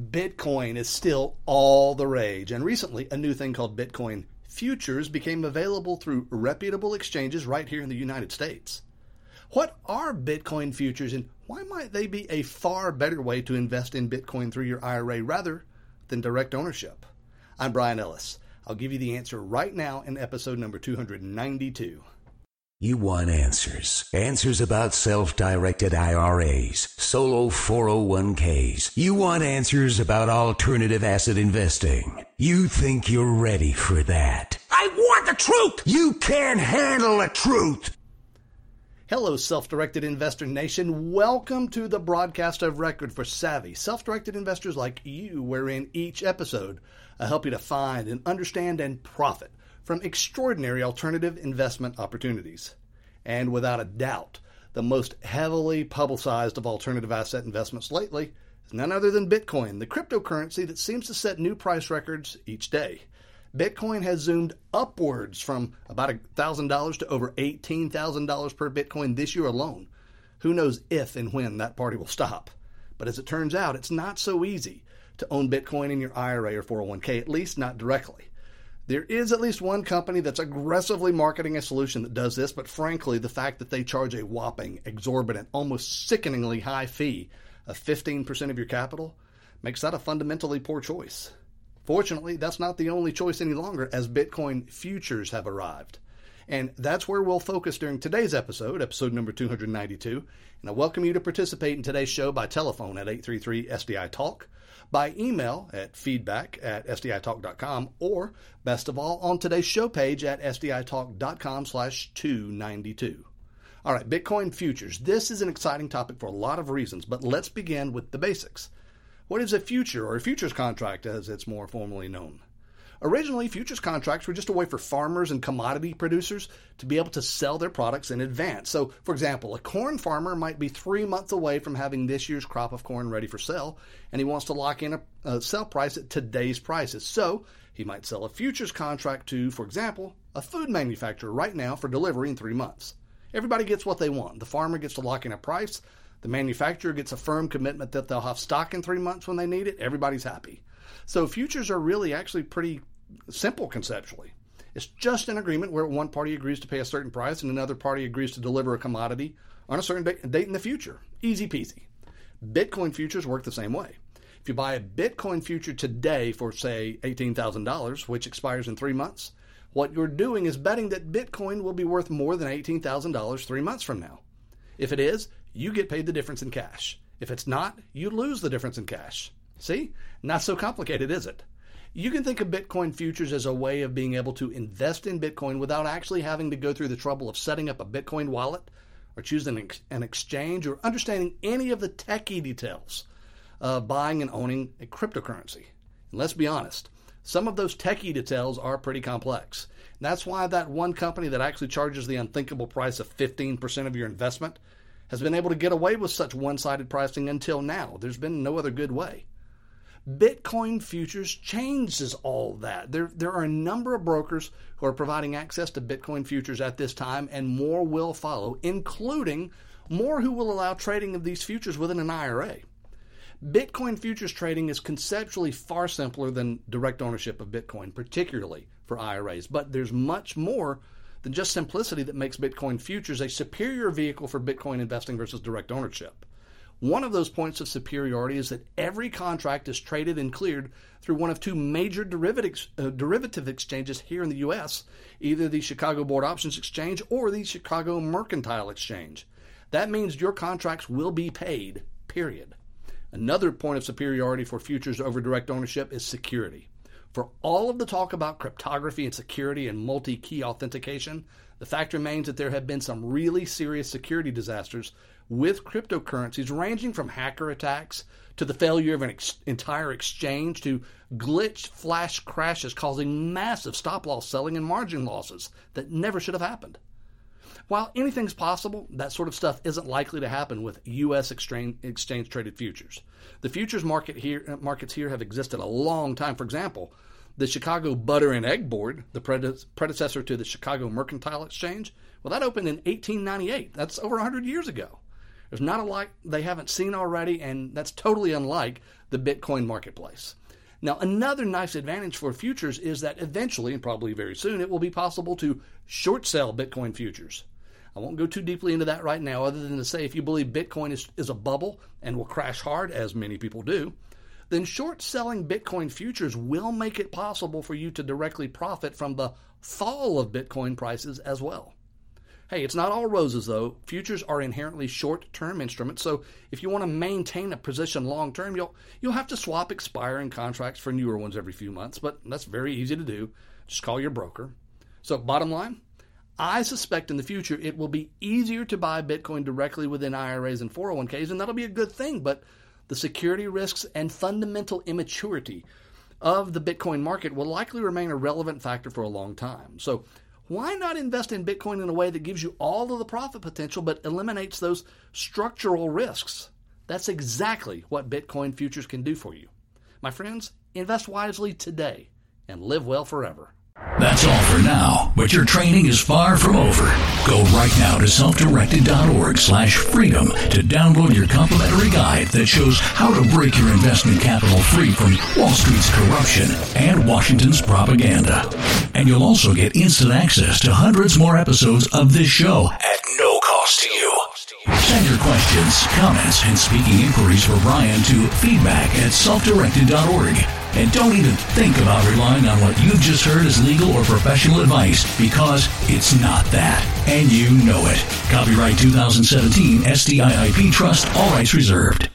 Bitcoin is still all the rage, and recently a new thing called Bitcoin futures became available through reputable exchanges right here in the United States. What are Bitcoin futures and why might they be a far better way to invest in Bitcoin through your IRA rather than direct ownership? I'm Brian Ellis. I'll give you the answer right now in episode number 292. You want answers. Answers about self-directed IRAs, solo 401ks. You want answers about alternative asset investing. You think you're ready for that. I want the truth! You can't handle the truth! Hello, self directed investor nation. Welcome to the broadcast of record for savvy, self directed investors like you, wherein each episode I help you to find and understand and profit from extraordinary alternative investment opportunities. And without a doubt, the most heavily publicized of alternative asset investments lately is none other than Bitcoin, the cryptocurrency that seems to set new price records each day. Bitcoin has zoomed upwards from about $1,000 to over $18,000 per Bitcoin this year alone. Who knows if and when that party will stop? But as it turns out, it's not so easy to own Bitcoin in your IRA or 401k, at least not directly. There is at least one company that's aggressively marketing a solution that does this, but frankly, the fact that they charge a whopping, exorbitant, almost sickeningly high fee of 15% of your capital makes that a fundamentally poor choice. Fortunately, that's not the only choice any longer, as Bitcoin futures have arrived. And that's where we'll focus during today's episode, episode number 292. And I welcome you to participate in today's show by telephone at 833 SDI Talk by email at feedback at sditalk.com or, best of all, on today's show page at sditalk.com slash 292. All right, Bitcoin futures. This is an exciting topic for a lot of reasons, but let's begin with the basics. What is a future or a futures contract as it's more formally known? Originally, futures contracts were just a way for farmers and commodity producers to be able to sell their products in advance. So, for example, a corn farmer might be three months away from having this year's crop of corn ready for sale, and he wants to lock in a, a sell price at today's prices. So, he might sell a futures contract to, for example, a food manufacturer right now for delivery in three months. Everybody gets what they want. The farmer gets to lock in a price. The manufacturer gets a firm commitment that they'll have stock in three months when they need it. Everybody's happy. So futures are really actually pretty simple conceptually. It's just an agreement where one party agrees to pay a certain price and another party agrees to deliver a commodity on a certain date in the future. Easy peasy. Bitcoin futures work the same way. If you buy a Bitcoin future today for, say, $18,000, which expires in three months, what you're doing is betting that Bitcoin will be worth more than $18,000 three months from now. If it is, you get paid the difference in cash. If it's not, you lose the difference in cash. See? Not so complicated, is it? You can think of Bitcoin futures as a way of being able to invest in Bitcoin without actually having to go through the trouble of setting up a Bitcoin wallet or choosing an exchange or understanding any of the techie details of buying and owning a cryptocurrency. And let's be honest, some of those techie details are pretty complex. And that's why that one company that actually charges the unthinkable price of 15% of your investment has been able to get away with such one sided pricing until now. There's been no other good way. Bitcoin futures changes all that. There, there are a number of brokers who are providing access to Bitcoin futures at this time, and more will follow, including more who will allow trading of these futures within an IRA. Bitcoin futures trading is conceptually far simpler than direct ownership of Bitcoin, particularly for IRAs, but there's much more than just simplicity that makes Bitcoin futures a superior vehicle for Bitcoin investing versus direct ownership. One of those points of superiority is that every contract is traded and cleared through one of two major derivative, uh, derivative exchanges here in the U.S., either the Chicago Board Options Exchange or the Chicago Mercantile Exchange. That means your contracts will be paid, period. Another point of superiority for futures over direct ownership is security. For all of the talk about cryptography and security and multi key authentication, the fact remains that there have been some really serious security disasters with cryptocurrencies, ranging from hacker attacks to the failure of an ex- entire exchange to glitched flash crashes causing massive stop loss selling and margin losses that never should have happened. While anything's possible, that sort of stuff isn't likely to happen with U.S. exchange, traded futures. The futures market here, uh, markets here have existed a long time. For example, the Chicago Butter and Egg Board, the predecessor to the Chicago Mercantile Exchange, well, that opened in 1898. That's over 100 years ago. There's not a lot they haven't seen already, and that's totally unlike the Bitcoin marketplace. Now, another nice advantage for futures is that eventually, and probably very soon, it will be possible to short sell Bitcoin futures. I won't go too deeply into that right now, other than to say if you believe Bitcoin is, is a bubble and will crash hard, as many people do, then short selling Bitcoin futures will make it possible for you to directly profit from the fall of Bitcoin prices as well. Hey, it's not all roses though. Futures are inherently short-term instruments, so if you want to maintain a position long term, you'll you'll have to swap expiring contracts for newer ones every few months, but that's very easy to do. Just call your broker. So, bottom line, I suspect in the future it will be easier to buy Bitcoin directly within IRAs and 401ks, and that'll be a good thing, but the security risks and fundamental immaturity of the Bitcoin market will likely remain a relevant factor for a long time. So, why not invest in Bitcoin in a way that gives you all of the profit potential but eliminates those structural risks? That's exactly what Bitcoin futures can do for you. My friends, invest wisely today and live well forever. That's all for now, but your training is far from over. Go right now to selfdirected.org slash freedom to download your complimentary guide that shows how to break your investment capital free from Wall Street's corruption and Washington's propaganda. And you'll also get instant access to hundreds more episodes of this show at no cost to you. Send your questions, comments, and speaking inquiries for Brian to feedback at selfdirected.org. And don't even think about relying on what you've just heard as legal or professional advice because it's not that. And you know it. Copyright 2017 SDIIP Trust, all rights reserved.